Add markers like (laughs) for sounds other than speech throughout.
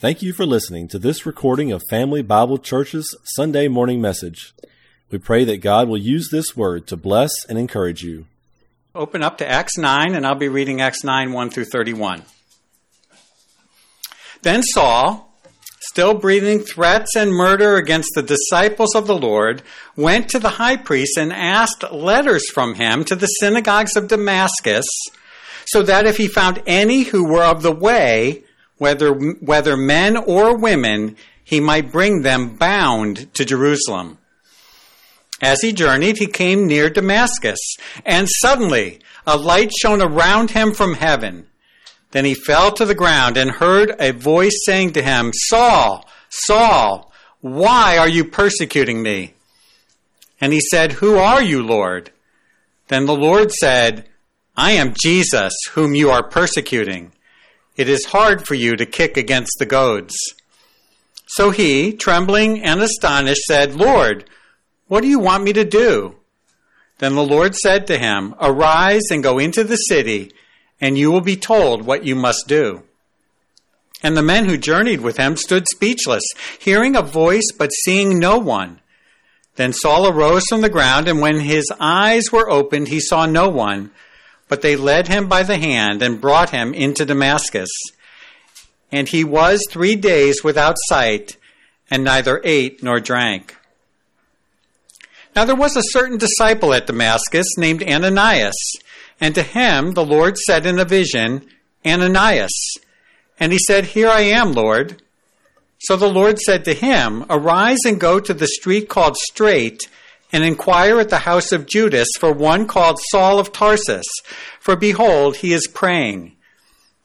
Thank you for listening to this recording of Family Bible Church's Sunday morning message. We pray that God will use this word to bless and encourage you. Open up to Acts 9, and I'll be reading Acts 9 1 through 31. Then Saul, still breathing threats and murder against the disciples of the Lord, went to the high priest and asked letters from him to the synagogues of Damascus, so that if he found any who were of the way, whether, whether men or women, he might bring them bound to Jerusalem. As he journeyed, he came near Damascus, and suddenly a light shone around him from heaven. Then he fell to the ground and heard a voice saying to him, Saul, Saul, why are you persecuting me? And he said, Who are you, Lord? Then the Lord said, I am Jesus, whom you are persecuting it is hard for you to kick against the goads. So he, trembling and astonished, said, Lord, what do you want me to do? Then the Lord said to him, Arise and go into the city, and you will be told what you must do. And the men who journeyed with him stood speechless, hearing a voice but seeing no one. Then Saul arose from the ground, and when his eyes were opened, he saw no one but they led him by the hand and brought him into Damascus. And he was three days without sight, and neither ate nor drank. Now there was a certain disciple at Damascus named Ananias, and to him the Lord said in a vision, Ananias. And he said, Here I am, Lord. So the Lord said to him, Arise and go to the street called Straight, and inquire at the house of Judas for one called Saul of Tarsus, for behold, he is praying.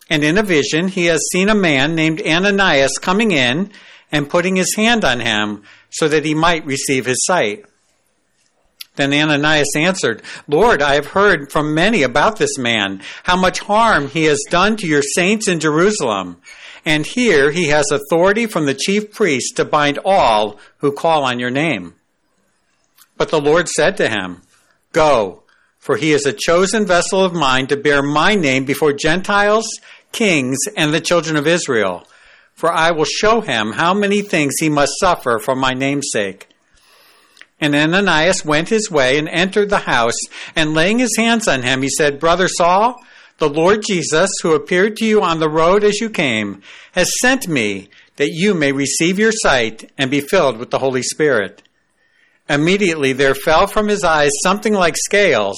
And in a vision he has seen a man named Ananias coming in and putting his hand on him so that he might receive his sight. Then Ananias answered, Lord, I have heard from many about this man, how much harm he has done to your saints in Jerusalem. And here he has authority from the chief priest to bind all who call on your name. But the Lord said to him, Go, for he is a chosen vessel of mine to bear my name before Gentiles, kings, and the children of Israel. For I will show him how many things he must suffer for my name's sake. And Ananias went his way and entered the house, and laying his hands on him, he said, Brother Saul, the Lord Jesus, who appeared to you on the road as you came, has sent me that you may receive your sight and be filled with the Holy Spirit. Immediately there fell from his eyes something like scales,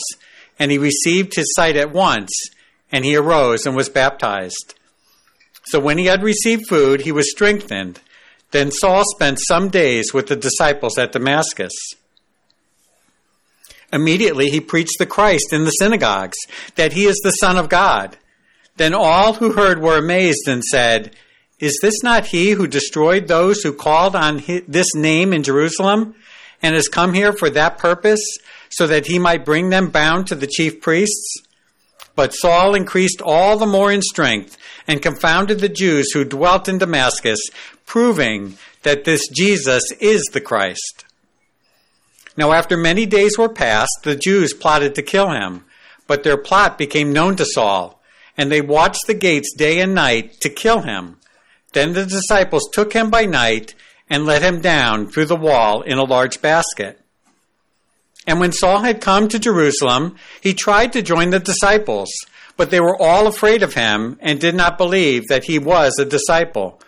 and he received his sight at once, and he arose and was baptized. So when he had received food, he was strengthened. Then Saul spent some days with the disciples at Damascus. Immediately he preached the Christ in the synagogues, that he is the Son of God. Then all who heard were amazed and said, Is this not he who destroyed those who called on this name in Jerusalem? And has come here for that purpose, so that he might bring them bound to the chief priests? But Saul increased all the more in strength and confounded the Jews who dwelt in Damascus, proving that this Jesus is the Christ. Now, after many days were passed, the Jews plotted to kill him, but their plot became known to Saul, and they watched the gates day and night to kill him. Then the disciples took him by night and let him down through the wall in a large basket. And when Saul had come to Jerusalem, he tried to join the disciples, but they were all afraid of him and did not believe that he was a disciple.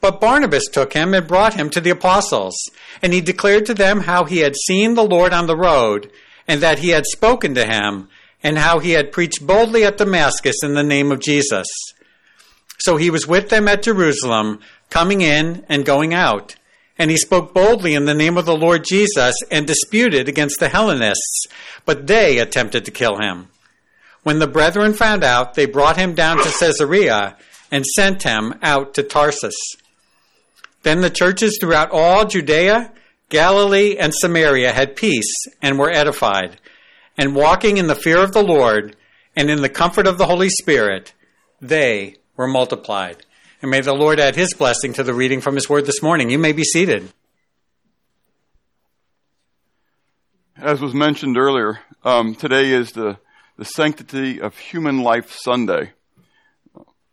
But Barnabas took him and brought him to the apostles, and he declared to them how he had seen the Lord on the road, and that he had spoken to him, and how he had preached boldly at Damascus in the name of Jesus. So he was with them at Jerusalem coming in and going out. And he spoke boldly in the name of the Lord Jesus and disputed against the Hellenists, but they attempted to kill him. When the brethren found out, they brought him down to Caesarea and sent him out to Tarsus. Then the churches throughout all Judea, Galilee, and Samaria had peace and were edified. And walking in the fear of the Lord and in the comfort of the Holy Spirit, they were multiplied. And may the Lord add his blessing to the reading from his word this morning. You may be seated. As was mentioned earlier, um, today is the, the Sanctity of Human Life Sunday.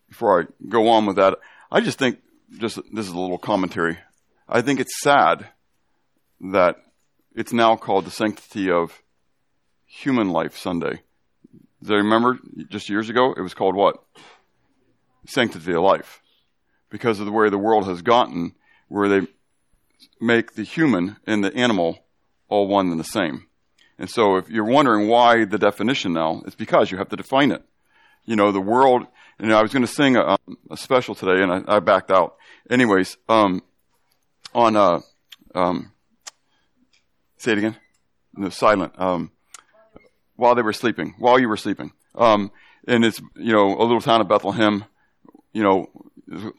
Before I go on with that, I just think just this is a little commentary. I think it's sad that it's now called the Sanctity of Human Life Sunday. Do you remember just years ago? It was called what? Sanctity of Life. Because of the way the world has gotten, where they make the human and the animal all one and the same. And so if you're wondering why the definition now, it's because you have to define it. You know, the world, you know, I was going to sing a, a special today and I, I backed out. Anyways, um, on, uh, um, say it again. No, silent. Um, while they were sleeping, while you were sleeping. Um, and it's, you know, a little town of Bethlehem, you know,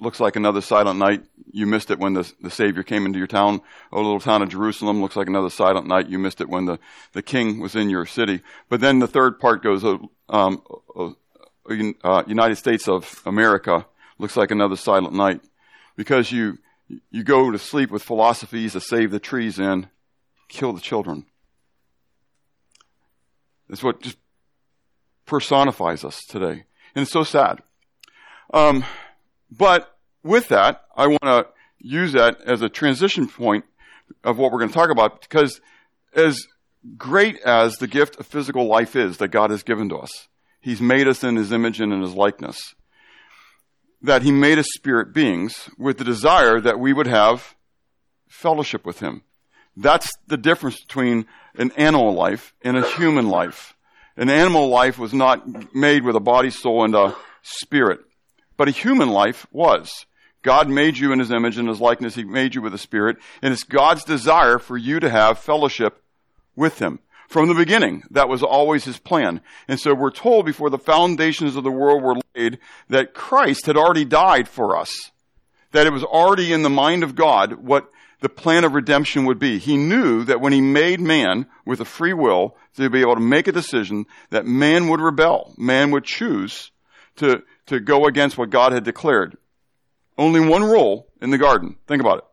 looks like another silent night. You missed it when the, the Savior came into your town. A little town of Jerusalem looks like another silent night. You missed it when the, the King was in your city. But then the third part goes, uh, um, uh, uh, United States of America looks like another silent night because you you go to sleep with philosophies to save the trees and kill the children. That's what just personifies us today, and it's so sad. Um, but with that, I want to use that as a transition point of what we're going to talk about because as great as the gift of physical life is that God has given to us, He's made us in His image and in His likeness. That He made us spirit beings with the desire that we would have fellowship with Him. That's the difference between an animal life and a human life. An animal life was not made with a body, soul, and a spirit. But a human life was. God made you in His image and His likeness. He made you with a spirit. And it's God's desire for you to have fellowship with Him. From the beginning, that was always His plan. And so we're told before the foundations of the world were laid that Christ had already died for us. That it was already in the mind of God what the plan of redemption would be. He knew that when He made man with a free will to be able to make a decision that man would rebel, man would choose to, to go against what God had declared. Only one rule in the garden. Think about it.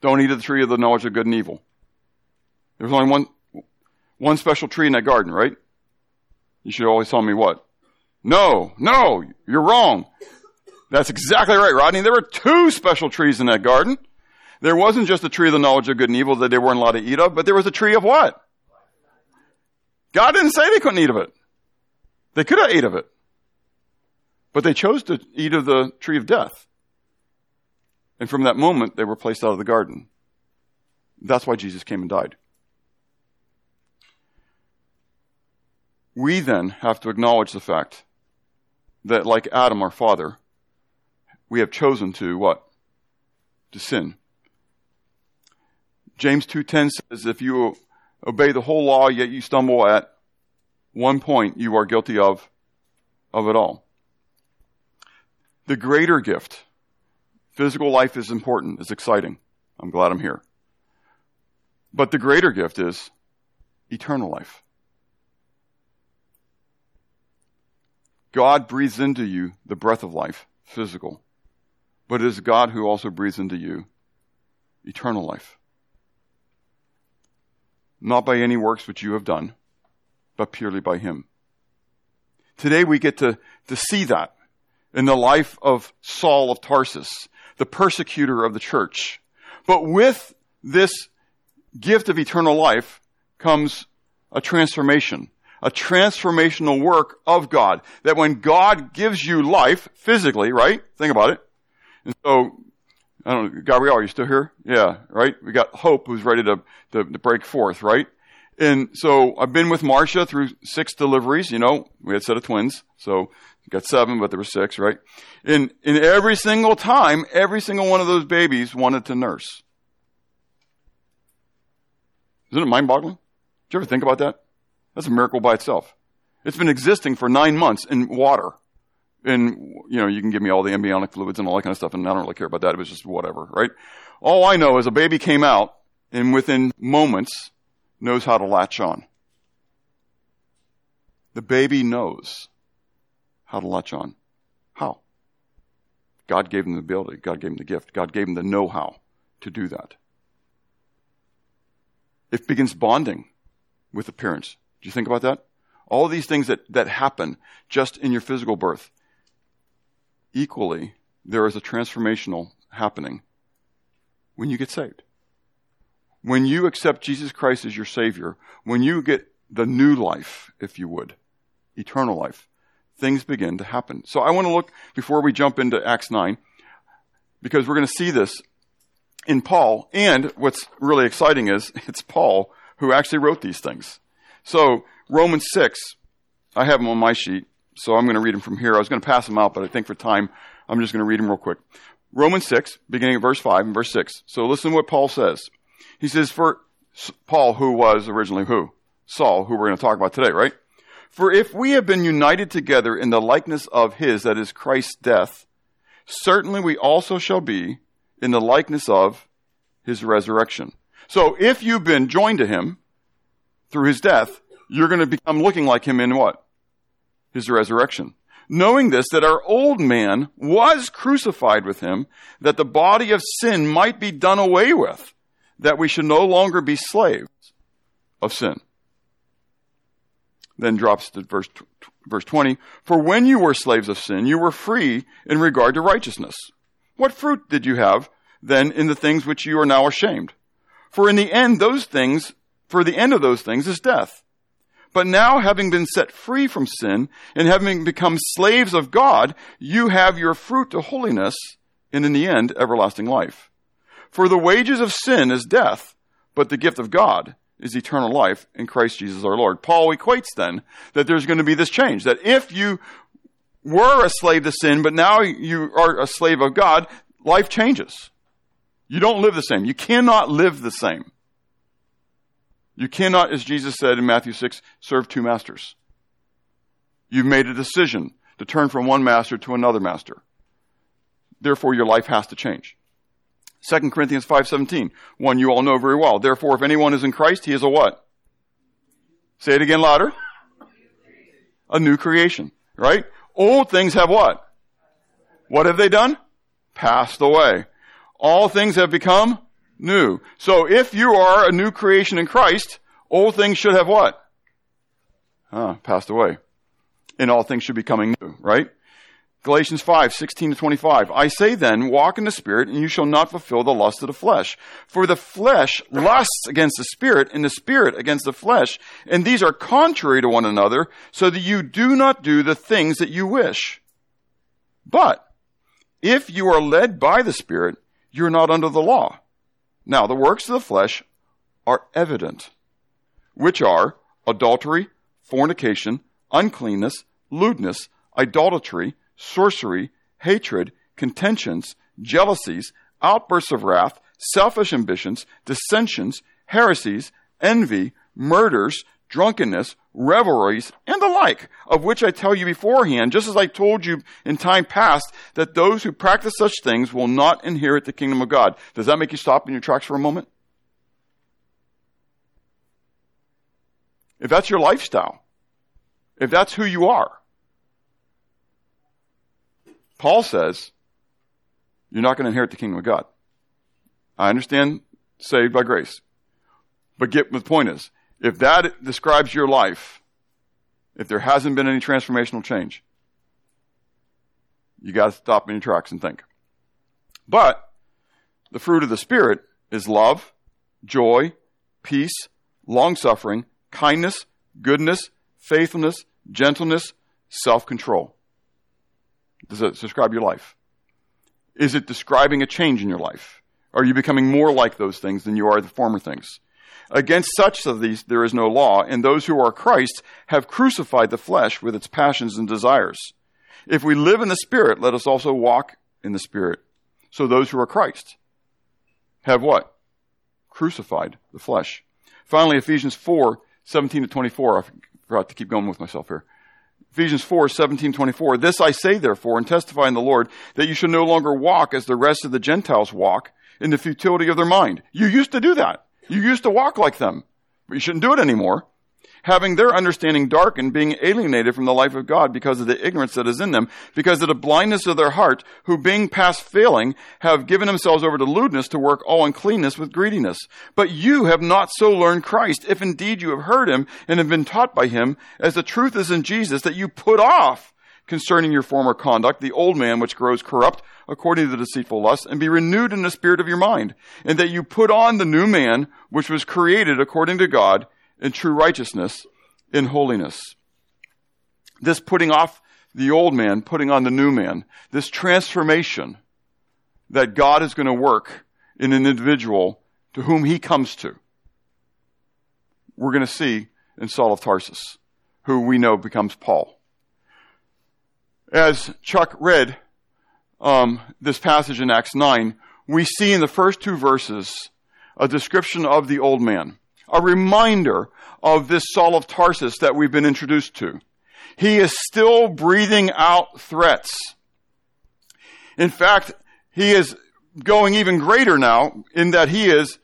Don't eat of the tree of the knowledge of good and evil. There was only one, one special tree in that garden, right? You should always tell me what? No, no, you're wrong. That's exactly right, Rodney. There were two special trees in that garden. There wasn't just a tree of the knowledge of good and evil that they weren't allowed to eat of, but there was a tree of what? God didn't say they couldn't eat of it. They could have ate of it. But they chose to eat of the tree of death. And from that moment, they were placed out of the garden. That's why Jesus came and died. We then have to acknowledge the fact that, like Adam, our father, we have chosen to what? To sin. James 2.10 says, if you obey the whole law, yet you stumble at one point, you are guilty of, of it all. The greater gift, physical life is important, it's exciting. I'm glad I'm here. But the greater gift is eternal life. God breathes into you the breath of life, physical. But it is God who also breathes into you eternal life. Not by any works which you have done, but purely by Him. Today we get to, to see that in the life of Saul of Tarsus, the persecutor of the church. But with this gift of eternal life comes a transformation, a transformational work of God. That when God gives you life physically, right? Think about it. And so, I don't know, Gabrielle, are you still here? Yeah, right? We got Hope who's ready to, to, to break forth, right? And so I've been with Marcia through six deliveries, you know, we had a set of twins, so got seven, but there were six, right? And, and every single time, every single one of those babies wanted to nurse. Isn't it mind boggling? Did you ever think about that? That's a miracle by itself. It's been existing for nine months in water. And, you know, you can give me all the embryonic fluids and all that kind of stuff, and I don't really care about that. It was just whatever, right? All I know is a baby came out, and within moments, knows how to latch on. The baby knows how to latch on. How? God gave them the ability. God gave them the gift. God gave them the know how to do that. It begins bonding with parents. Do you think about that? All these things that, that happen just in your physical birth equally there is a transformational happening when you get saved. When you accept Jesus Christ as your Savior, when you get the new life, if you would, eternal life, things begin to happen. So I want to look, before we jump into Acts 9, because we're going to see this in Paul, and what's really exciting is (laughs) it's Paul who actually wrote these things. So Romans 6, I have them on my sheet, so I'm going to read them from here. I was going to pass them out, but I think for time, I'm just going to read them real quick. Romans 6, beginning at verse 5 and verse 6. So listen to what Paul says. He says, for Paul, who was originally who? Saul, who we're going to talk about today, right? For if we have been united together in the likeness of his, that is Christ's death, certainly we also shall be in the likeness of his resurrection. So if you've been joined to him through his death, you're going to become looking like him in what? His resurrection. Knowing this, that our old man was crucified with him, that the body of sin might be done away with, that we should no longer be slaves of sin. Then drops to verse, verse 20. For when you were slaves of sin, you were free in regard to righteousness. What fruit did you have then in the things which you are now ashamed? For in the end, those things, for the end of those things is death. But now, having been set free from sin and having become slaves of God, you have your fruit to holiness and in the end, everlasting life. For the wages of sin is death, but the gift of God is eternal life in Christ Jesus our Lord. Paul equates then that there's going to be this change, that if you were a slave to sin, but now you are a slave of God, life changes. You don't live the same. You cannot live the same. You cannot, as Jesus said in Matthew 6, serve two masters. You've made a decision to turn from one master to another master. Therefore, your life has to change. 2 Corinthians 5.17, one you all know very well. Therefore, if anyone is in Christ, he is a what? Say it again louder. A new creation, right? Old things have what? What have they done? Passed away all things have become new. So if you are a new creation in Christ, old things should have what? Ah, passed away. And all things should be coming new, right? Galatians 5, 16 to 25. I say then, walk in the Spirit, and you shall not fulfill the lust of the flesh. For the flesh lusts against the Spirit, and the Spirit against the flesh. And these are contrary to one another, so that you do not do the things that you wish. But, if you are led by the Spirit, you're not under the law. Now, the works of the flesh are evident, which are adultery, fornication, uncleanness, lewdness, idolatry, sorcery, hatred, contentions, jealousies, outbursts of wrath, selfish ambitions, dissensions, heresies, envy, murders, drunkenness, revelries, and the like, of which I tell you beforehand, just as I told you in time past, that those who practice such things will not inherit the kingdom of God. Does that make you stop in your tracks for a moment? If that's your lifestyle, if that's who you are, Paul says, you're not going to inherit the kingdom of God. I understand saved by grace. But get the point is, if that describes your life, if there hasn't been any transformational change, you got to stop in your tracks and think. But the fruit of the Spirit is love, joy, peace, long suffering, kindness, goodness, faithfulness, gentleness, self control. Does it describe your life? Is it describing a change in your life? Are you becoming more like those things than you are the former things? Against such of these there is no law, and those who are Christ have crucified the flesh with its passions and desires. If we live in the Spirit, let us also walk in the Spirit. So those who are Christ have what? Crucified the flesh. Finally, Ephesians 4, 17 to 24. I forgot to keep going with myself here. Ephesians 4, 17, 24. This I say therefore and testify in the Lord that you should no longer walk as the rest of the Gentiles walk in the futility of their mind. You used to do that. You used to walk like them, but you shouldn't do it anymore. Having their understanding darkened, being alienated from the life of God because of the ignorance that is in them, because of the blindness of their heart, who being past failing, have given themselves over to lewdness to work all uncleanness with greediness. But you have not so learned Christ, if indeed you have heard him and have been taught by him, as the truth is in Jesus, that you put off concerning your former conduct, the old man which grows corrupt according to the deceitful lust, and be renewed in the spirit of your mind, and that you put on the new man which was created according to God in true righteousness, in holiness. This putting off the old man, putting on the new man, this transformation that God is going to work in an individual to whom he comes to. We're going to see in Saul of Tarsus, who we know becomes Paul. As Chuck read um, this passage in Acts 9, we see in the first two verses a description of the old man, a reminder of this Saul of Tarsus that we've been introduced to. He is still breathing out threats. In fact, he is going even greater now in that he is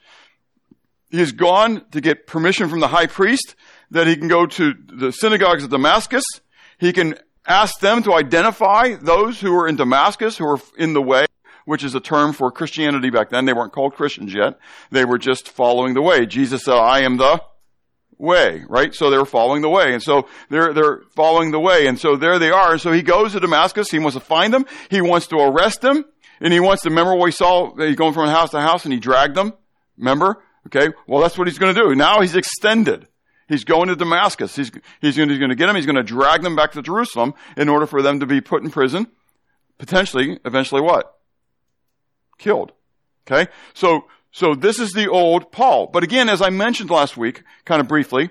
he has gone to get permission from the high priest that he can go to the synagogues of Damascus. He can ask them to identify those who are in Damascus, who are in the way, which is a term for Christianity back then. They weren't called Christians yet. They were just following the way. Jesus said, I am the way, right? So they were following the way. And so they're, they're following the way. And so there they are. And so he goes to Damascus. He wants to find them. He wants to arrest them. And he wants to remember what he saw. He's going from house to house and he dragged them. Remember? Okay. Well, that's what he's going to do. Now he's extended. He's going to Damascus. He's, he's going, to, he's going to get them. He's going to drag them back to Jerusalem in order for them to be put in prison. Potentially, eventually what? Killed. Okay. So, so this is the old Paul. But again, as I mentioned last week, kind of briefly,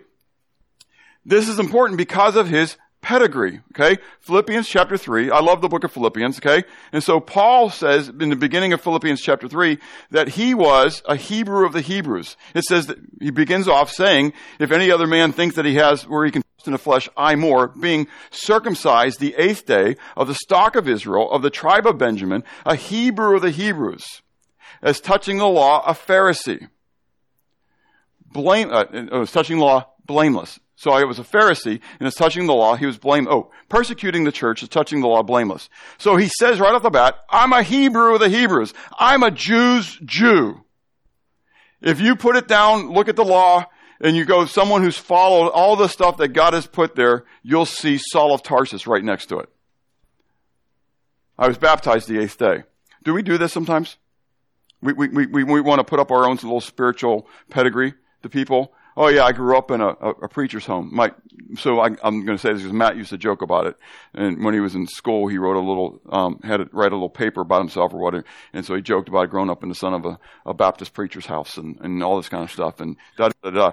this is important because of his pedigree. Okay. Philippians chapter 3. I love the book of Philippians. Okay. And so Paul says in the beginning of Philippians chapter 3 that he was a Hebrew of the Hebrews. It says that he begins off saying, if any other man thinks that he has where he can trust in the flesh, I more, being circumcised the eighth day of the stock of Israel, of the tribe of Benjamin, a Hebrew of the Hebrews as touching the law, a Pharisee. Blame, uh, was touching law, blameless. So I was a Pharisee, and as touching the law, he was blame. Oh, persecuting the church is touching the law, blameless. So he says right off the bat, "I'm a Hebrew of the Hebrews. I'm a Jew's Jew." If you put it down, look at the law, and you go someone who's followed all the stuff that God has put there, you'll see Saul of Tarsus right next to it. I was baptized the eighth day. Do we do this sometimes? We, we, we, we want to put up our own little spiritual pedigree to people. Oh yeah, I grew up in a, a, a preacher's home. My, so I, am going to say this because Matt used to joke about it. And when he was in school, he wrote a little, um, had to write a little paper about himself or whatever. And so he joked about growing up in the son of a, a Baptist preacher's house and, and all this kind of stuff. And da da da.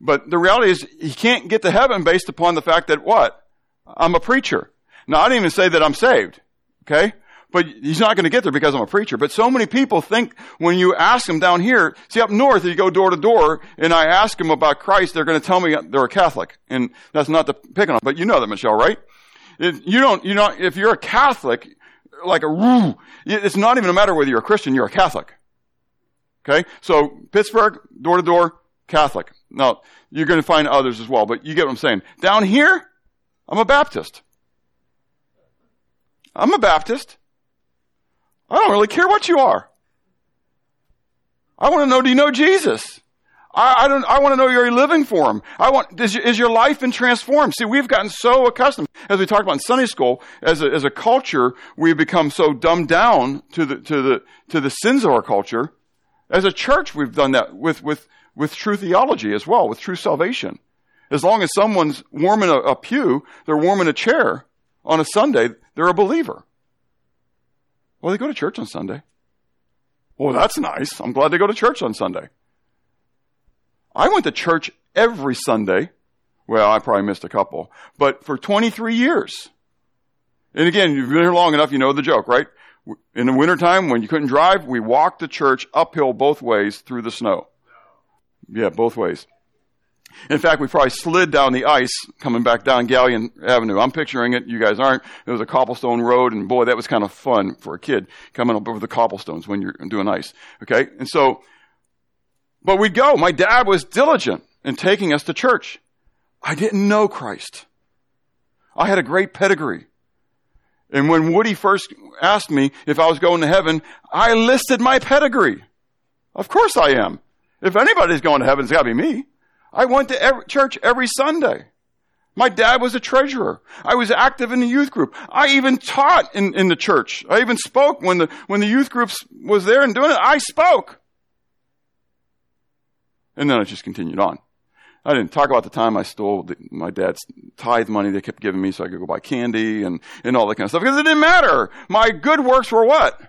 But the reality is, he can't get to heaven based upon the fact that what? I'm a preacher. Now, I didn't even say that I'm saved. Okay? But he's not going to get there because I'm a preacher. But so many people think when you ask them down here, see up north, you go door to door, and I ask them about Christ, they're going to tell me they're a Catholic, and that's not the pick on, but you know that, Michelle, right? If you don't, you know, if you're a Catholic, like a woo, it's not even a matter whether you're a Christian, you're a Catholic. Okay, so Pittsburgh, door to door, Catholic. Now you're going to find others as well, but you get what I'm saying. Down here, I'm a Baptist. I'm a Baptist. I don't really care what you are. I want to know, do you know Jesus? I, I don't, I want to know are you're living for Him. I want, is, is your life been transformed? See, we've gotten so accustomed, as we talked about in Sunday school, as a, as a culture, we've become so dumbed down to the, to the, to the sins of our culture. As a church, we've done that with, with, with true theology as well, with true salvation. As long as someone's warm in a, a pew, they're warm in a chair on a Sunday, they're a believer. Well, they go to church on Sunday. Well, that's nice. I'm glad they go to church on Sunday. I went to church every Sunday. Well, I probably missed a couple, but for 23 years. And again, you've been here long enough, you know the joke, right? In the wintertime, when you couldn't drive, we walked to church uphill both ways through the snow. Yeah, both ways. In fact, we probably slid down the ice coming back down Galleon Avenue. I'm picturing it. You guys aren't. It was a cobblestone road, and boy, that was kind of fun for a kid coming up over the cobblestones when you're doing ice. Okay? And so, but we'd go. My dad was diligent in taking us to church. I didn't know Christ. I had a great pedigree. And when Woody first asked me if I was going to heaven, I listed my pedigree. Of course I am. If anybody's going to heaven, it's got to be me. I went to every, church every Sunday. My dad was a treasurer. I was active in the youth group. I even taught in, in the church. I even spoke when the, when the youth groups was there and doing it. I spoke. And then I just continued on. I didn't talk about the time I stole the, my dad's tithe money they kept giving me so I could go buy candy and, and all that kind of stuff because it didn't matter. My good works were what?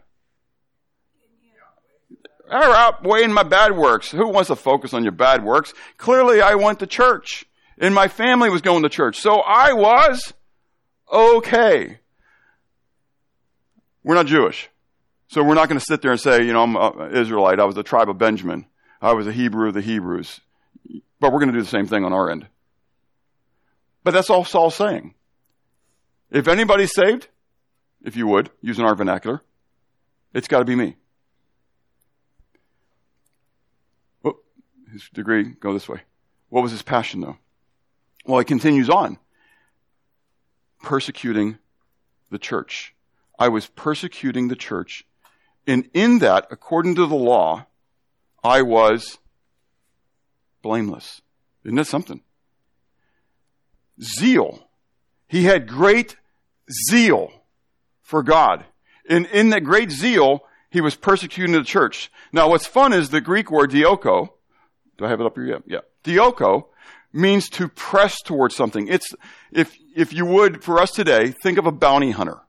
Are outweighing my bad works. Who wants to focus on your bad works? Clearly I went to church and my family was going to church. So I was okay. We're not Jewish. So we're not going to sit there and say, you know, I'm an Israelite. I was the tribe of Benjamin. I was a Hebrew of the Hebrews. But we're going to do the same thing on our end. But that's all Saul's saying. If anybody's saved, if you would, using our vernacular, it's got to be me. Oh, his degree, go this way. What was his passion though? Well, he continues on. Persecuting the church. I was persecuting the church. And in that, according to the law, I was blameless. Isn't that something? Zeal. He had great zeal for God. And in that great zeal, he was persecuting the church. Now what's fun is the Greek word dioko. Do I have it up here yet? Yeah. Dioko means to press towards something. It's, if, if you would, for us today, think of a bounty hunter.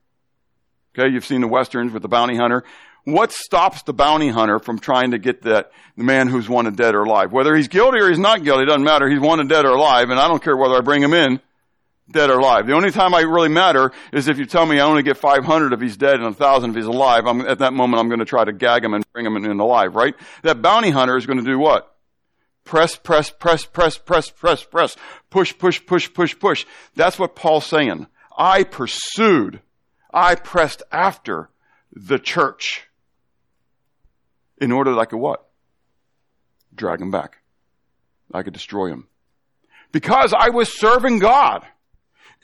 Okay, you've seen the westerns with the bounty hunter. What stops the bounty hunter from trying to get that, the man who's wanted dead or alive? Whether he's guilty or he's not guilty, doesn't matter. He's wanted dead or alive, and I don't care whether I bring him in dead or alive. The only time I really matter is if you tell me I only get 500 if he's dead and 1,000 if he's alive. I'm, at that moment, I'm going to try to gag him and bring him in alive, right? That bounty hunter is going to do what? Press, press, press, press, press, press, press. Push, push, push, push, push. That's what Paul's saying. I pursued, I pressed after the church in order that I could what? Drag him back. I could destroy him. Because I was serving God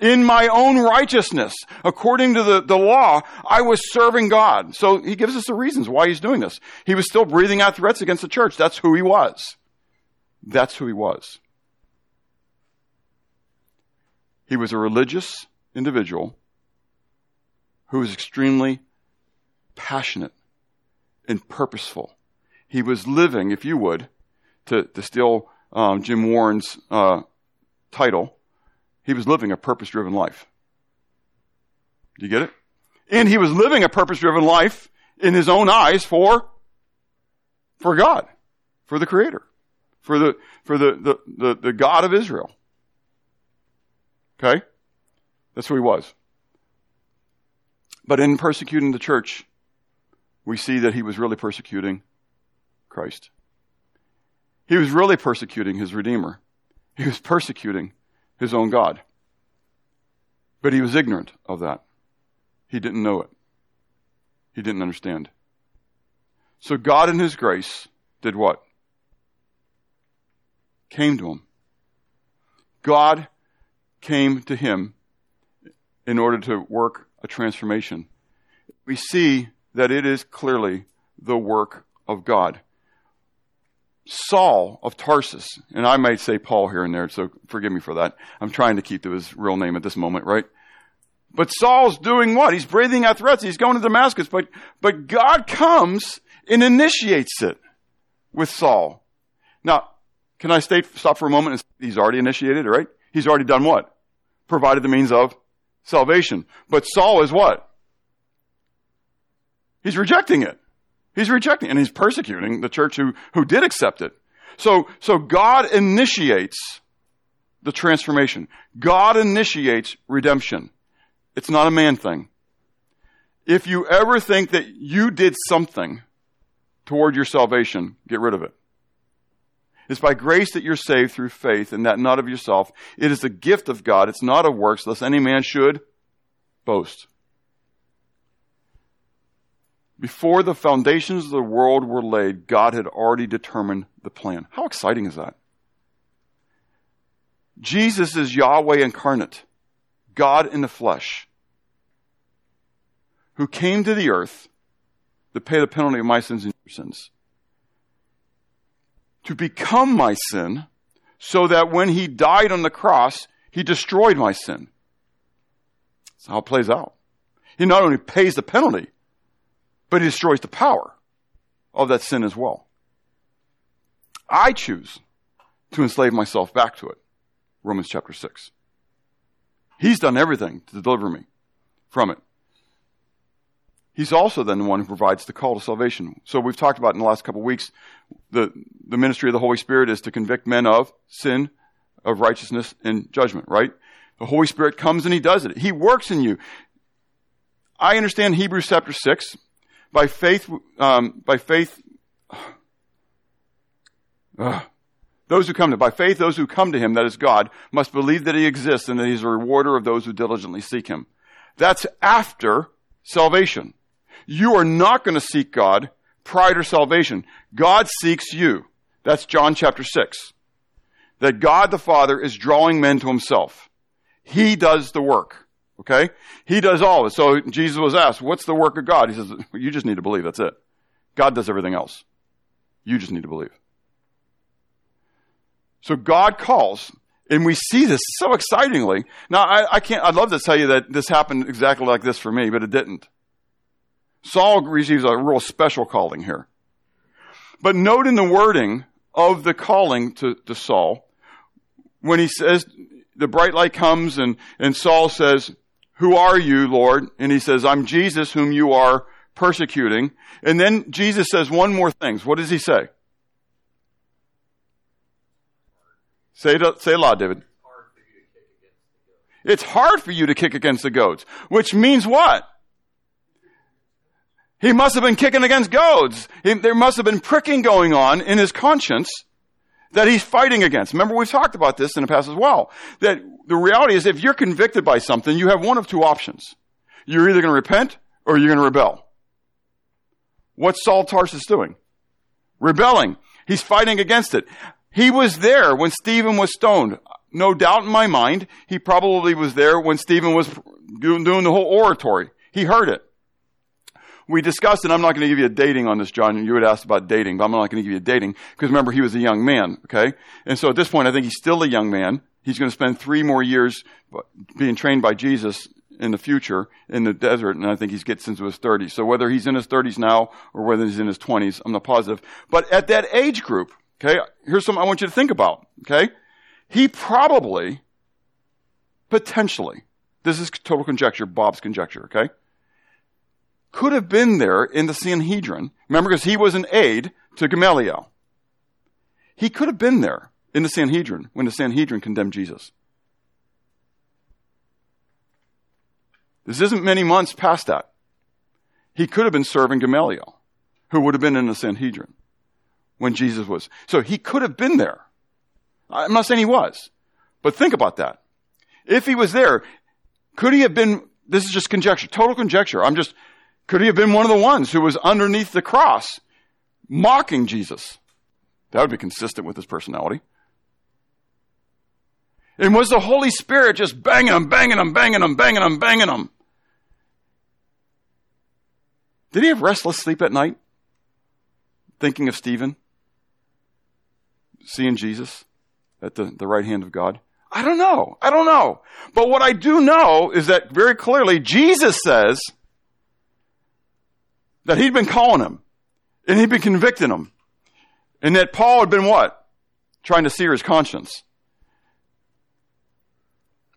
in my own righteousness. According to the, the law, I was serving God. So he gives us the reasons why he's doing this. He was still breathing out threats against the church. That's who he was. That's who he was. He was a religious individual who was extremely passionate and purposeful. He was living, if you would, to, to steal um, Jim Warren's uh, title, he was living a purpose driven life. Do you get it? And he was living a purpose driven life in his own eyes for, for God, for the Creator, for the, for the, the, the, the God of Israel. Okay? That's who he was. But in persecuting the church, we see that he was really persecuting Christ. He was really persecuting his Redeemer. He was persecuting his own God. But he was ignorant of that. He didn't know it. He didn't understand. So God in his grace did what? Came to him. God came to him in order to work a transformation. We see that it is clearly the work of God. Saul of Tarsus, and I might say Paul here and there, so forgive me for that. I'm trying to keep to his real name at this moment, right? But Saul's doing what? He's breathing out threats. He's going to Damascus, but, but God comes and initiates it with Saul. Now, can I state, stop for a moment? And he's already initiated, right? He's already done what? Provided the means of salvation. But Saul is what? He's rejecting it. He's rejecting it, and he's persecuting the church who, who did accept it. So, so God initiates the transformation. God initiates redemption. It's not a man thing. If you ever think that you did something toward your salvation, get rid of it. It's by grace that you're saved through faith and that not of yourself. It is a gift of God. It's not of works, lest any man should boast. Before the foundations of the world were laid, God had already determined the plan. How exciting is that? Jesus is Yahweh incarnate, God in the flesh, who came to the earth to pay the penalty of my sins and your sins. To become my sin, so that when he died on the cross, He destroyed my sin. That's how it plays out. He not only pays the penalty, but he destroys the power of that sin as well. I choose to enslave myself back to it. Romans chapter 6. He's done everything to deliver me from it. He's also then the one who provides the call to salvation. So we've talked about in the last couple of weeks, the, the ministry of the Holy Spirit is to convict men of sin, of righteousness, and judgment, right? The Holy Spirit comes and He does it. He works in you. I understand Hebrews chapter 6. By faith, um, by faith, (sighs) uh, those who come to, by faith, those who come to Him, that is God, must believe that He exists and that He's a rewarder of those who diligently seek Him. That's after salvation. You are not going to seek God prior to salvation. God seeks you. That's John chapter 6. That God the Father is drawing men to himself. He does the work. Okay? He does all of it. So Jesus was asked, what's the work of God? He says, you just need to believe. That's it. God does everything else. You just need to believe. So God calls, and we see this so excitingly. Now, I, I can't, I'd love to tell you that this happened exactly like this for me, but it didn't. Saul receives a real special calling here. But note in the wording of the calling to, to Saul, when he says, the bright light comes and, and Saul says, who are you, Lord? And he says, I'm Jesus whom you are persecuting. And then Jesus says one more thing. What does he say? Say it, say it loud, David. It's hard for you to kick against the goads. Which means what? He must have been kicking against goads. He, there must have been pricking going on in his conscience that he's fighting against. Remember, we've talked about this in the past as well. That the reality is if you're convicted by something, you have one of two options. You're either going to repent or you're going to rebel. What's Saul Tarsus doing? Rebelling. He's fighting against it. He was there when Stephen was stoned. No doubt in my mind, he probably was there when Stephen was doing, doing the whole oratory. He heard it we discussed, and I'm not going to give you a dating on this, John. You had asked about dating, but I'm not going to give you a dating because remember he was a young man, okay? And so at this point, I think he's still a young man. He's going to spend three more years uh, being trained by Jesus in the future in the desert, and I think he gets into his 30s. So whether he's in his 30s now or whether he's in his 20s, I'm not positive. But at that age group, okay, here's something I want you to think about, okay? He probably, potentially, this is total conjecture, Bob's conjecture, okay? Could have been there in the Sanhedrin. Remember, because he was an aide to Gamaliel. He could have been there in the Sanhedrin when the Sanhedrin condemned Jesus. This isn't many months past that. He could have been serving Gamaliel, who would have been in the Sanhedrin when Jesus was. So he could have been there. I'm not saying he was, but think about that. If he was there, could he have been, this is just conjecture, total conjecture. I'm just could he have been one of the ones who was underneath the cross mocking Jesus? That would be consistent with his personality. And was the Holy Spirit just banging him, banging him, banging him, banging him, banging him? Did he have restless sleep at night? Thinking of Stephen? Seeing Jesus at the, the right hand of God? I don't know. I don't know. But what I do know is that very clearly Jesus says, that he'd been calling him and he'd been convicting him. And that Paul had been what? Trying to sear his conscience.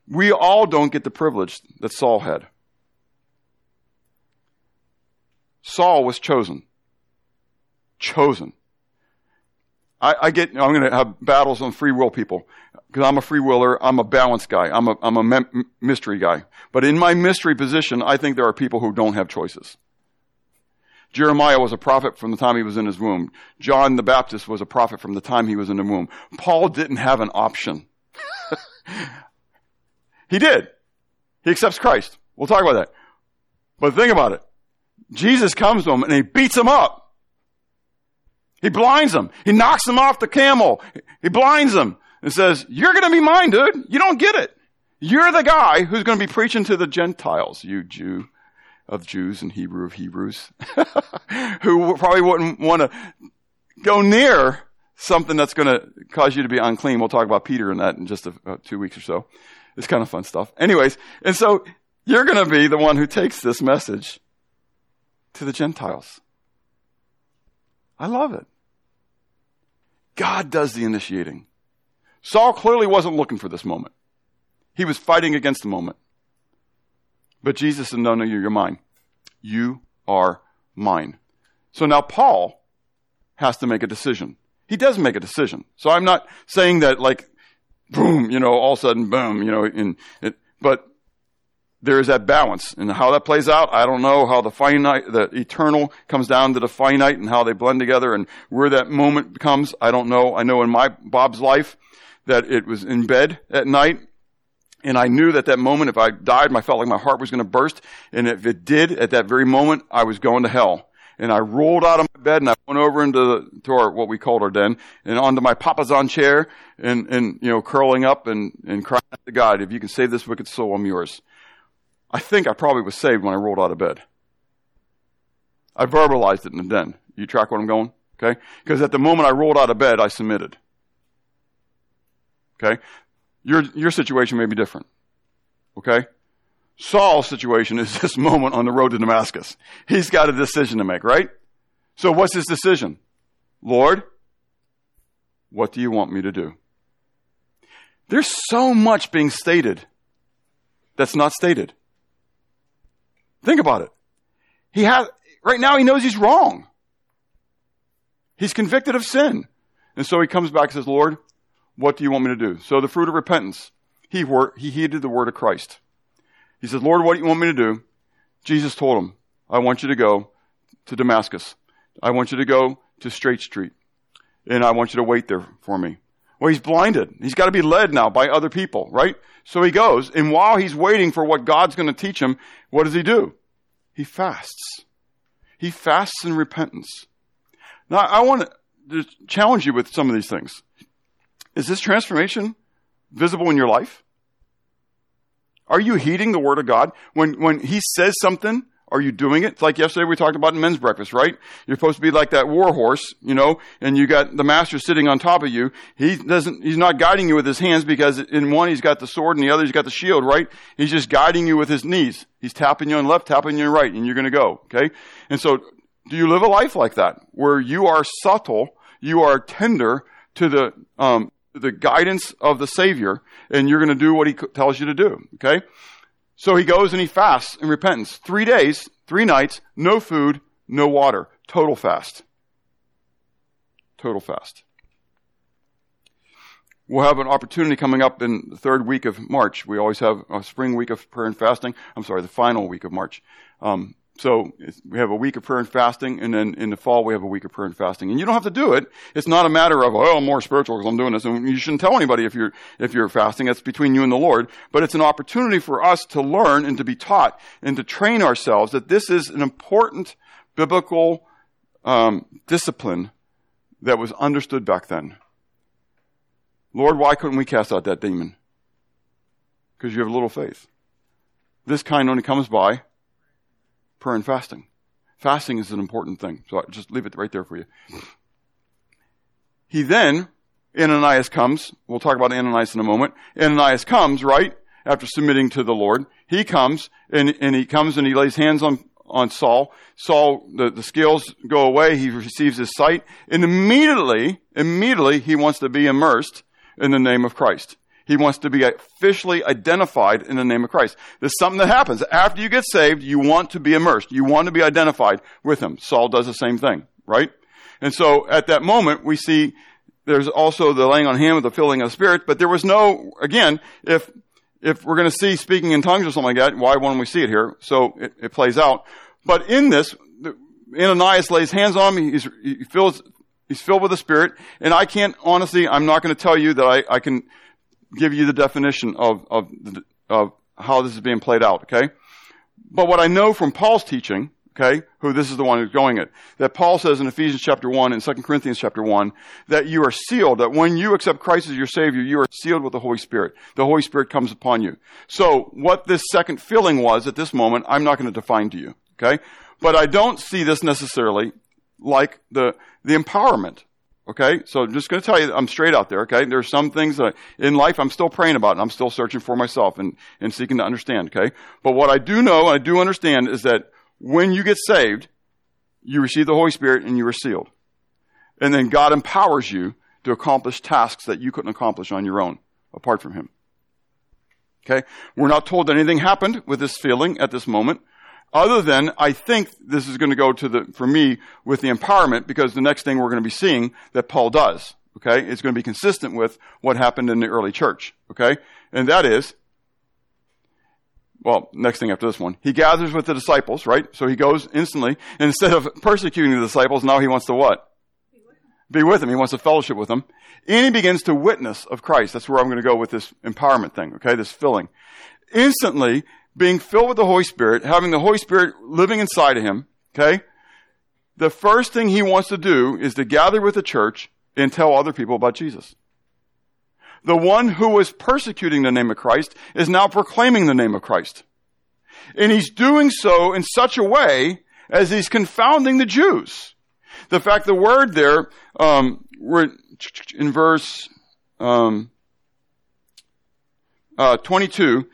We all don't get the privilege that Saul had. Saul was chosen. Chosen. I, I get, I'm going to have battles on free will people because I'm a free willer. I'm a balance guy. I'm a, I'm a mystery guy. But in my mystery position, I think there are people who don't have choices. Jeremiah was a prophet from the time he was in his womb. John the Baptist was a prophet from the time he was in the womb. Paul didn't have an option. (laughs) he did. He accepts Christ. We'll talk about that. But think about it. Jesus comes to him and he beats him up. He blinds him. He knocks him off the camel. He blinds him and says, you're going to be mine, dude. You don't get it. You're the guy who's going to be preaching to the Gentiles, you Jew of Jews and Hebrew of Hebrews, (laughs) who probably wouldn't want to go near something that's going to cause you to be unclean. We'll talk about Peter in that in just a, uh, two weeks or so. It's kind of fun stuff. Anyways, and so you're going to be the one who takes this message to the Gentiles. I love it. God does the initiating. Saul clearly wasn't looking for this moment. He was fighting against the moment. But Jesus said, no, no, you're mine. You are mine. So now Paul has to make a decision. He does make a decision. So I'm not saying that like, boom, you know, all of a sudden, boom, you know, in, it, but there is that balance. And how that plays out, I don't know how the finite, the eternal comes down to the finite and how they blend together and where that moment comes, I don't know. I know in my, Bob's life, that it was in bed at night and I knew that that moment, if I died, I felt like my heart was going to burst. And if it did, at that very moment, I was going to hell. And I rolled out of my bed and I went over into the, to our, what we called our den and onto my papasan chair and, and, you know, curling up and, and crying out to God, if you can save this wicked soul, I'm yours. I think I probably was saved when I rolled out of bed. I verbalized it in the den. You track where I'm going? Okay? Because at the moment I rolled out of bed, I submitted. Okay? Your, your situation may be different. Okay? Saul's situation is (laughs) this moment on the road to Damascus. He's got a decision to make, right? So what's his decision? Lord, what do you want me to do? There's so much being stated that's not stated. Think about it. He has, right now he knows he's wrong. He's convicted of sin. And so he comes back and says, Lord, what do you want me to do? So the fruit of repentance. He, wor- he heeded the word of Christ. He said, Lord, what do you want me to do? Jesus told him, I want you to go to Damascus. I want you to go to Straight Street. And I want you to wait there for me. Well, he's blinded. He's got to be led now by other people, right? So he goes, and while he's waiting for what God's going to teach him, what does he do? He fasts. He fasts in repentance. Now, I want to challenge you with some of these things. Is this transformation visible in your life? Are you heeding the word of God? When, when he says something, are you doing it? It's like yesterday we talked about in men's breakfast, right? You're supposed to be like that war horse, you know, and you got the master sitting on top of you. He doesn't, he's not guiding you with his hands because in one he's got the sword and the other he's got the shield, right? He's just guiding you with his knees. He's tapping you on left, tapping you on right, and you're gonna go, okay? And so, do you live a life like that? Where you are subtle, you are tender to the, um, the guidance of the Savior, and you're going to do what He tells you to do. Okay? So he goes and he fasts in repentance. Three days, three nights, no food, no water. Total fast. Total fast. We'll have an opportunity coming up in the third week of March. We always have a spring week of prayer and fasting. I'm sorry, the final week of March. Um, so we have a week of prayer and fasting, and then in the fall we have a week of prayer and fasting. And you don't have to do it. It's not a matter of, oh, I'm more spiritual because I'm doing this. And you shouldn't tell anybody if you're, if you're fasting. That's between you and the Lord. But it's an opportunity for us to learn and to be taught and to train ourselves that this is an important biblical um, discipline that was understood back then. Lord, why couldn't we cast out that demon? Because you have little faith. This kind only comes by prayer and fasting. Fasting is an important thing. So I just leave it right there for you. He then, Ananias comes. We'll talk about Ananias in a moment. Ananias comes, right? After submitting to the Lord. He comes and, and he comes and he lays hands on, on Saul. Saul, the, the scales go away. He receives his sight and immediately, immediately he wants to be immersed in the name of Christ. He wants to be officially identified in the name of Christ. There's something that happens. After you get saved, you want to be immersed. You want to be identified with him. Saul does the same thing, right? And so at that moment, we see there's also the laying on him with the filling of the Spirit, but there was no, again, if, if we're going to see speaking in tongues or something like that, why wouldn't we see it here? So it, it plays out. But in this, Ananias lays hands on me. He's, he he's filled with the Spirit. And I can't, honestly, I'm not going to tell you that I, I can give you the definition of, of, of how this is being played out, okay? But what I know from Paul's teaching, okay, who this is the one who's going it, that Paul says in Ephesians chapter 1 and 2 Corinthians chapter 1, that you are sealed, that when you accept Christ as your Savior, you are sealed with the Holy Spirit. The Holy Spirit comes upon you. So, what this second filling was at this moment, I'm not going to define to you, okay? But I don't see this necessarily like the, the empowerment Okay, so I'm just going to tell you, I'm straight out there. Okay, there's some things that in life I'm still praying about, and I'm still searching for myself and, and seeking to understand. Okay, but what I do know, and I do understand, is that when you get saved, you receive the Holy Spirit and you are sealed, and then God empowers you to accomplish tasks that you couldn't accomplish on your own apart from Him. Okay, we're not told that anything happened with this feeling at this moment. Other than, I think this is going to go to the, for me, with the empowerment, because the next thing we're going to be seeing that Paul does, okay, is going to be consistent with what happened in the early church, okay? And that is, well, next thing after this one, he gathers with the disciples, right? So he goes instantly, and instead of persecuting the disciples, now he wants to what? Be with them. He wants to fellowship with them. And he begins to witness of Christ. That's where I'm going to go with this empowerment thing, okay? This filling. Instantly, being filled with the Holy Spirit, having the Holy Spirit living inside of him, okay? The first thing he wants to do is to gather with the church and tell other people about Jesus. The one who was persecuting the name of Christ is now proclaiming the name of Christ. And he's doing so in such a way as he's confounding the Jews. The fact the word there, um, we're in verse um, uh, 22,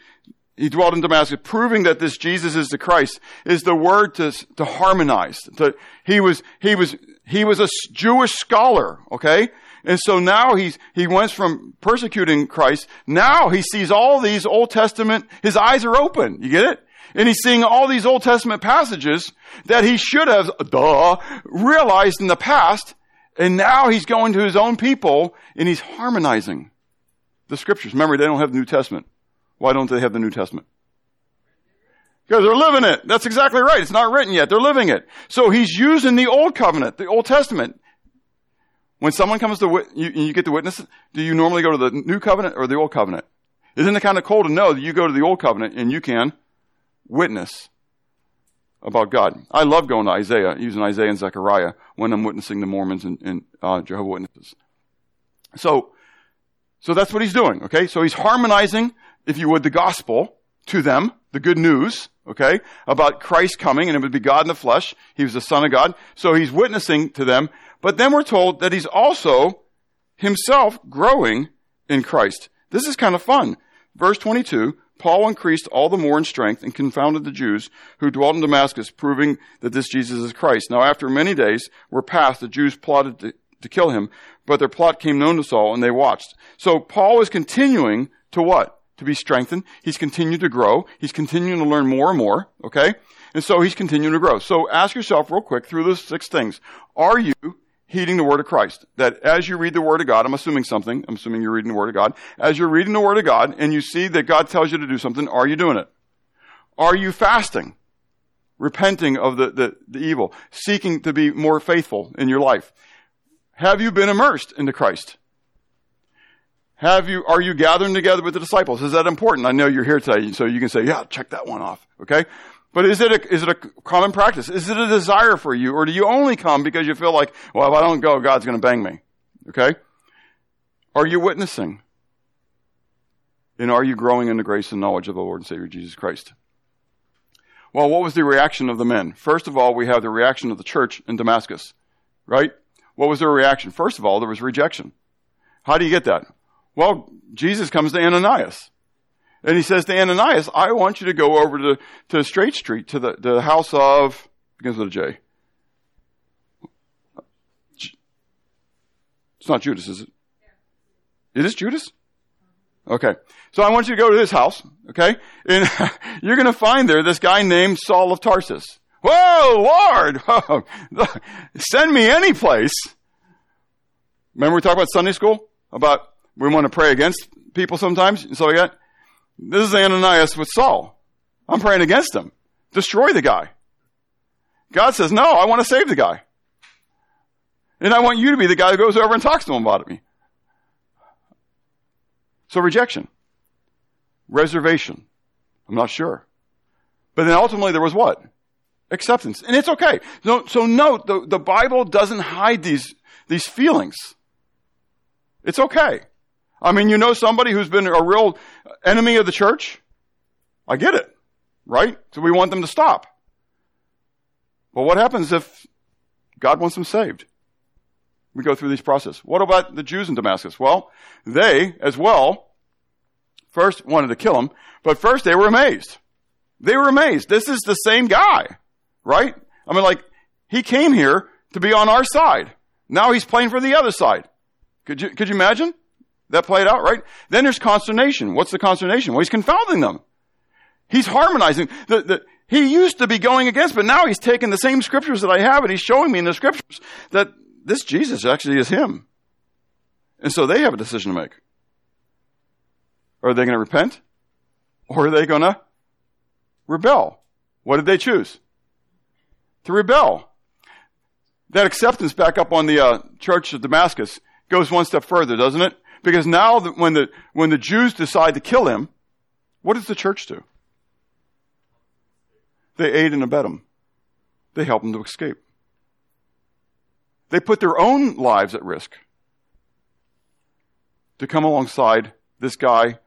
he dwelt in Damascus, proving that this Jesus is the Christ, is the word to, to harmonize. To, he was, he was, he was a Jewish scholar, okay? And so now he's, he went from persecuting Christ. Now he sees all these Old Testament, his eyes are open. You get it? And he's seeing all these Old Testament passages that he should have, duh, realized in the past. And now he's going to his own people and he's harmonizing the scriptures. Remember, they don't have the New Testament. Why don't they have the New Testament? Because they're living it. That's exactly right. It's not written yet. They're living it. So he's using the Old Covenant, the Old Testament. When someone comes to, you, you get the witness, do you normally go to the New Covenant or the Old Covenant? Isn't it kind of cool to know that you go to the Old Covenant and you can witness about God? I love going to Isaiah, using Isaiah and Zechariah when I'm witnessing the Mormons and, and uh, Jehovah Witnesses. So, so that's what he's doing, okay? So he's harmonizing if you would, the gospel to them, the good news, okay, about Christ coming, and it would be God in the flesh. He was the Son of God. So he's witnessing to them. But then we're told that he's also himself growing in Christ. This is kind of fun. Verse 22, Paul increased all the more in strength and confounded the Jews who dwelt in Damascus, proving that this Jesus is Christ. Now after many days were passed, the Jews plotted to, to kill him, but their plot came known to Saul and they watched. So Paul is continuing to what? To be strengthened. He's continued to grow. He's continuing to learn more and more. Okay? And so he's continuing to grow. So ask yourself real quick through those six things. Are you heeding the word of Christ? That as you read the word of God, I'm assuming something. I'm assuming you're reading the word of God. As you're reading the word of God and you see that God tells you to do something, are you doing it? Are you fasting? Repenting of the, the, the evil, seeking to be more faithful in your life. Have you been immersed into Christ? Have you, are you gathering together with the disciples? Is that important? I know you're here today, so you can say, yeah, check that one off. Okay? But is it a, is it a common practice? Is it a desire for you? Or do you only come because you feel like, well, if I don't go, God's going to bang me? Okay? Are you witnessing? And are you growing in the grace and knowledge of the Lord and Savior Jesus Christ? Well, what was the reaction of the men? First of all, we have the reaction of the church in Damascus, right? What was their reaction? First of all, there was rejection. How do you get that? Well, Jesus comes to Ananias. And he says to Ananias, I want you to go over to, to Straight Street, to the, to the house of, begins with a J. It's not Judas, is it? Is Judas? Okay. So I want you to go to this house, okay? And (laughs) you're going to find there this guy named Saul of Tarsus. Whoa, Lord! (laughs) Send me any place. Remember we talked about Sunday school? About we want to pray against people sometimes. So yeah, this is Ananias with Saul. I'm praying against him. Destroy the guy. God says, no, I want to save the guy. And I want you to be the guy who goes over and talks to him about me. So rejection. Reservation. I'm not sure. But then ultimately there was what? Acceptance. And it's okay. So, so note, the, the Bible doesn't hide these, these feelings. It's okay. I mean, you know somebody who's been a real enemy of the church? I get it, right? So we want them to stop. But what happens if God wants them saved? We go through these processes. What about the Jews in Damascus? Well, they as well first wanted to kill him, but first they were amazed. They were amazed. This is the same guy, right? I mean, like, he came here to be on our side. Now he's playing for the other side. Could you, could you imagine that played out, right? Then there's consternation. What's the consternation? Well, he's confounding them. He's harmonizing. The, the, he used to be going against, but now he's taking the same scriptures that I have and he's showing me in the scriptures that this Jesus actually is him. And so they have a decision to make. Are they going to repent? Or are they going to rebel? What did they choose? To rebel. That acceptance back up on the uh, church of Damascus goes one step further, doesn't it? Because now when the, when the Jews decide to kill him, what does the church do? They aid and abet him. They help him to escape. They put their own lives at risk to come alongside this guy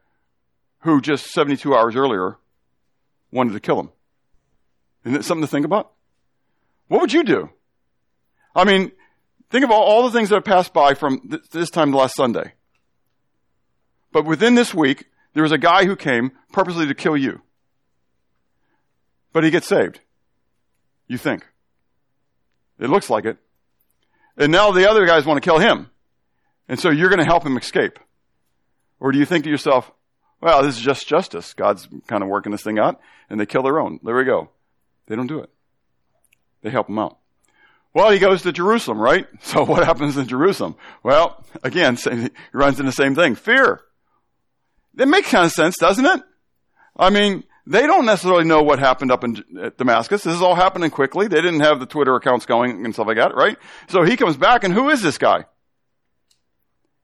who just 72 hours earlier wanted to kill him. Isn't that something to think about? What would you do? I mean, think of all, all the things that have passed by from th- this time to last Sunday. But within this week, there was a guy who came purposely to kill you. But he gets saved. You think. It looks like it. And now the other guys want to kill him. And so you're going to help him escape. Or do you think to yourself, well, this is just justice. God's kind of working this thing out, and they kill their own. There we go. They don't do it. They help him out. Well, he goes to Jerusalem, right? (laughs) So what happens in Jerusalem? Well, again, (laughs) he runs into the same thing. Fear. That makes kind of sense, doesn't it? I mean, they don't necessarily know what happened up in Damascus. This is all happening quickly. They didn't have the Twitter accounts going and stuff like that, right? So he comes back and who is this guy?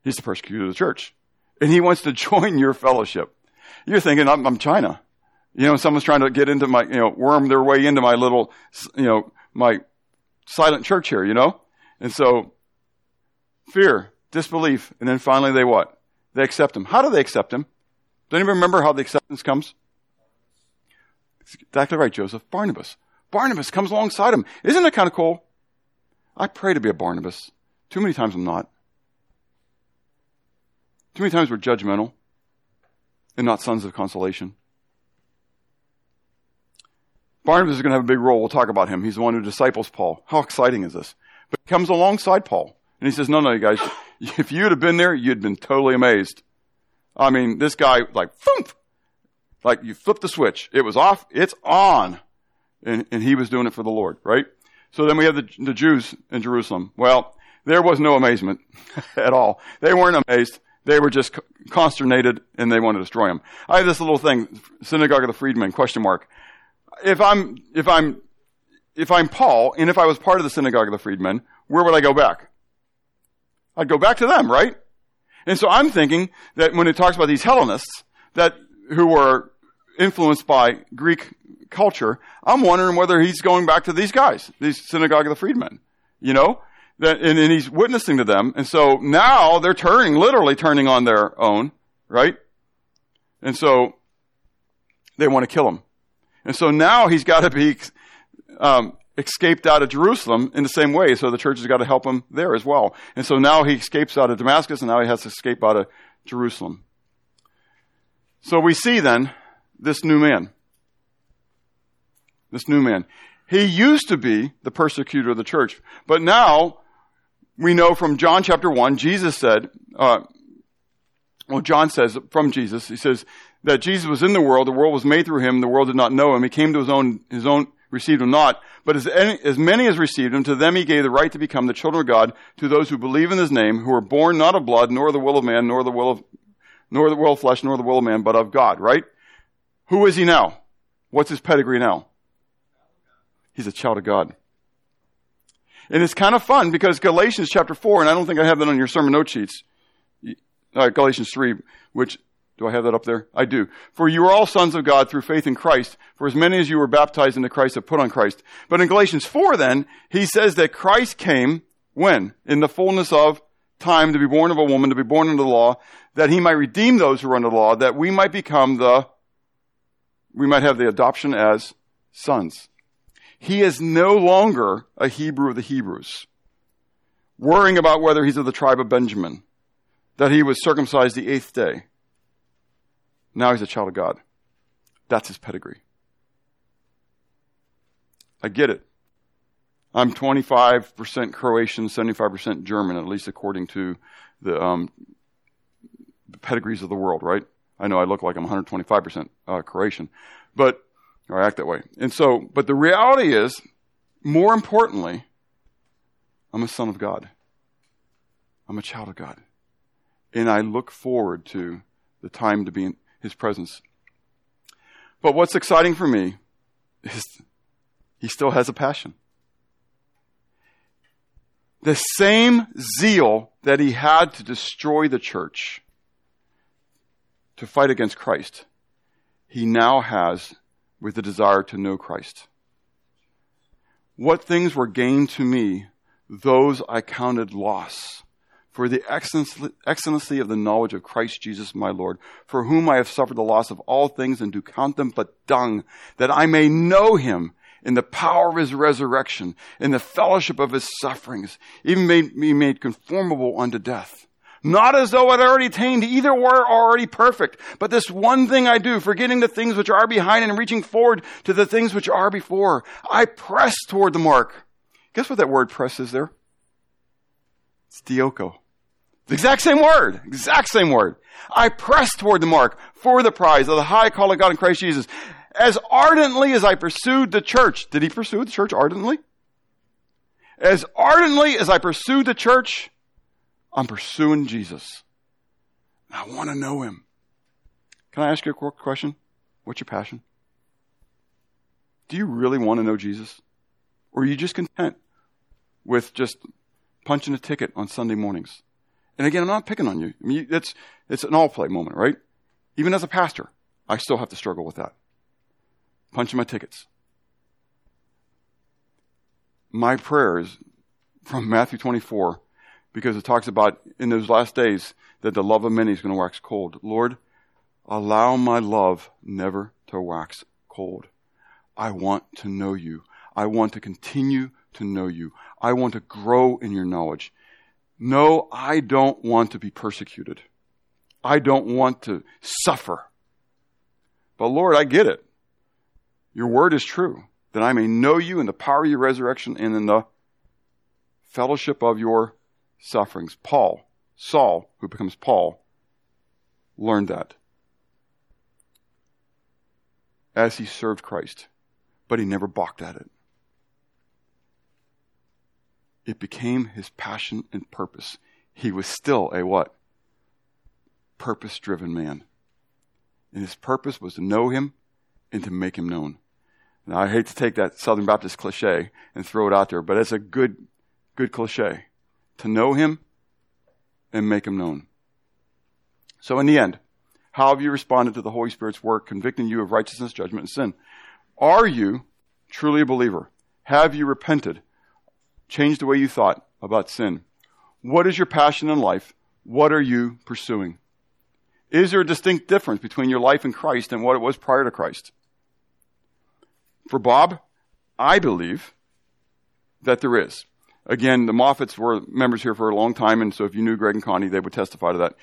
He's the persecutor of the church. And he wants to (laughs) join your fellowship. You're thinking, I'm, I'm China. You know, someone's trying to get into my, you know, worm their way into my little, you know, my silent church here, you know? And so, fear, disbelief, and then finally they what? They accept him. How do they accept him? Does anybody remember how the acceptance comes? exactly right, Joseph. Barnabas. Barnabas comes alongside him. Isn't that kind of cool? I pray to be a Barnabas. Too many times I'm not. Too many times we're judgmental and not sons of consolation. Barnabas is going to have a big role. We'll talk about him. He's the one who disciples Paul. How exciting is this? But he comes alongside Paul and he says, no, no, you guys, (laughs) if you'd have been there, you'd been totally amazed. I mean, this guy, like, thump, like you flip the switch. It was off, it's on. And, and he was doing it for the Lord, right? So then we have the, the Jews in Jerusalem. Well, there was no amazement (laughs) at all. They weren't amazed. They were just consternated and they wanted to destroy him. I have this little thing, synagogue of the freedmen, question mark. If I'm, if I'm, if I'm Paul and if I was part of the synagogue of the freedmen, where would I go back? I'd go back to them, right? And so I'm thinking that when it talks about these Hellenists, that who were influenced by Greek culture, I'm wondering whether he's going back to these guys, these synagogue of the freedmen, you know? That, and, and he's witnessing to them. And so now they're turning, literally turning on their own, right? And so they want to kill him. And so now he's got to be um, escaped out of Jerusalem in the same way. So the church has got to help him there as well. And so now he escapes out of Damascus, and now he has to escape out of Jerusalem. So we see then this new man. This new man. He used to be the persecutor of the church, but now we know from John chapter 1, Jesus said, uh, well, John says from Jesus, he says that Jesus was in the world, the world was made through him, the world did not know him. He came to his own, his own received him not. But as, any, as many as received him, to them he gave the right to become the children of God, to those who believe in his name, who are born not of blood, nor the will of man, nor the will of, nor the will of flesh, nor the will of man, but of God, right? Who is he now? What's his pedigree now? He's a child of God. And it's kind of fun because Galatians chapter 4, and I don't think I have that on your sermon note sheets. Uh, Galatians 3, which, do I have that up there? I do. For you are all sons of God through faith in Christ. For as many as you were baptized into Christ have put on Christ. But in Galatians 4 then, he says that Christ came, when? In the fullness of time to be born of a woman, to be born under the law, that he might redeem those who are under the law, that we might become the we might have the adoption as sons. He is no longer a Hebrew of the Hebrews. worrying about whether he's of the tribe of Benjamin, that he was circumcised the eighth day. Now he's a child of God. That's his pedigree. I get it. I'm 25% Croatian, 75% German, at least according to the, um, pedigrees of the world, right? I know I look like I'm 125% uh, Croatian, but or I act that way. And so, but the reality is, more importantly, I'm a son of God. I'm a child of God. And I look forward to the time to be his presence. But what's exciting for me is he still has a passion. The same zeal that he had to destroy the church, to fight against Christ, he now has with the desire to know Christ. What things were gained to me, those I counted loss for the excellency of the knowledge of Christ Jesus my Lord, for whom I have suffered the loss of all things and do count them but dung, that I may know him in the power of his resurrection, in the fellowship of his sufferings, even made me made conformable unto death. Not as though I'd already attained, either were already perfect, but this one thing I do, forgetting the things which are behind and reaching forward to the things which are before. I press toward the mark. Guess what that word press is there? It's dioko. The exact same word. Exact same word. I press toward the mark for the prize of the high call of God in Christ Jesus. As ardently as I pursued the church. Did he pursue the church ardently? As ardently as I pursued the church, I'm pursuing Jesus. I want to know him. Can I ask you a quick question? What's your passion? Do you really want to know Jesus? Or are you just content with just punching a ticket on Sunday mornings? And again, I'm not picking on you. I mean, it's, it's an all play moment, right? Even as a pastor, I still have to struggle with that. Punching my tickets. My prayers from (laughs) Matthew 24, because it talks about in those last days that the love of many is going to wax cold. Lord, allow my love never to wax cold. I want to know you. I want to continue to know you. I want to grow in your knowledge. No, I don't want to be persecuted. I don't want to suffer. But Lord, I get it. Your word is true, that I may know you in the power of your resurrection and in the fellowship of your sufferings. Paul, Saul, who becomes Paul, learned that as he served Christ, but he never balked at it it became his passion and purpose. He was still a what? Purpose driven man. And his purpose was to know him and to make him known. Now I hate to take that Southern Baptist cliche and throw it out there, but it's a good, good cliche. To know him and make him known. So in the end, how have you responded to the Holy Spirit's work convicting you of righteousness, judgment, and sin? Are you truly a believer? Have you repented? Change the way you thought about sin. What is your passion in life? What are you pursuing? Is there a distinct difference between your life in Christ and what it was prior to Christ? For Bob, I believe that there is. Again, the Moffats were members here for a long time, and so if you knew Greg and Connie, they would testify to that.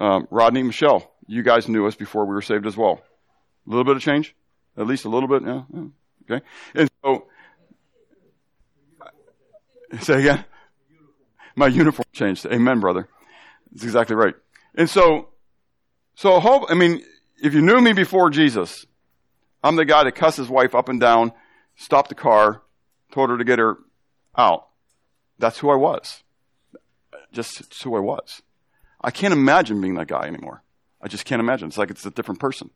Um, Rodney, Michelle, you guys knew us before we were saved as well. A little bit of change? At least a little bit? Yeah. yeah. Okay. And so (laughs) Say again? My uniform changed. Amen, brother. That's exactly right. And so, so hope, I mean, if you knew me before Jesus, I'm the guy that cussed his wife up and down, stopped the car, told her to get her out. That's who I was. Just who I was. I can't imagine being that guy anymore. I just can't imagine. It's like it's a different person.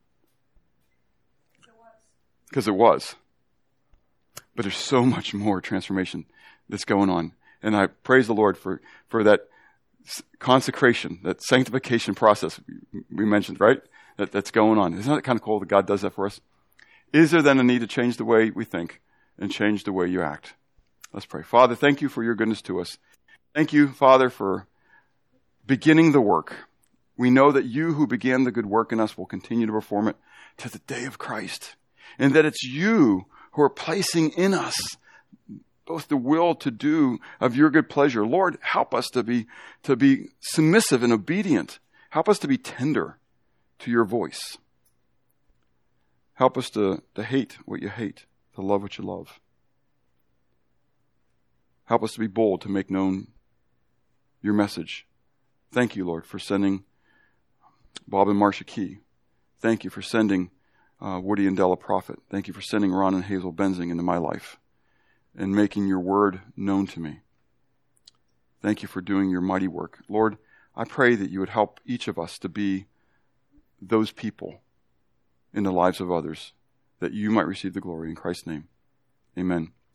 Because it was. But there's so much more transformation that's going on. And I praise the Lord for, for that consecration, that sanctification process we mentioned, right? That, that's going on. Isn't that kind of cool that God does that for us? Is there then a need to change the way we think and change the way you act? Let's pray. Father, thank you for your goodness to us. Thank you, Father, for beginning the work. We know that you who began the good work in us will continue to perform it to the day of Christ. And that it's you who are placing in us both the will to do of your good pleasure. Lord, help us to be, to be submissive and obedient. Help us to be tender to your voice. Help us to, to hate what you hate, to love what you love. Help us to be bold to make known your message. Thank you, Lord, for sending Bob and Marcia Key. Thank you for sending uh, Woody and Della Prophet. Thank you for sending Ron and Hazel Benzing into my life and making your word known to me. Thank you for doing your mighty work. Lord, I pray that you would help each of us to be those people in the lives of others, that you might receive the glory in Christ's name. Amen.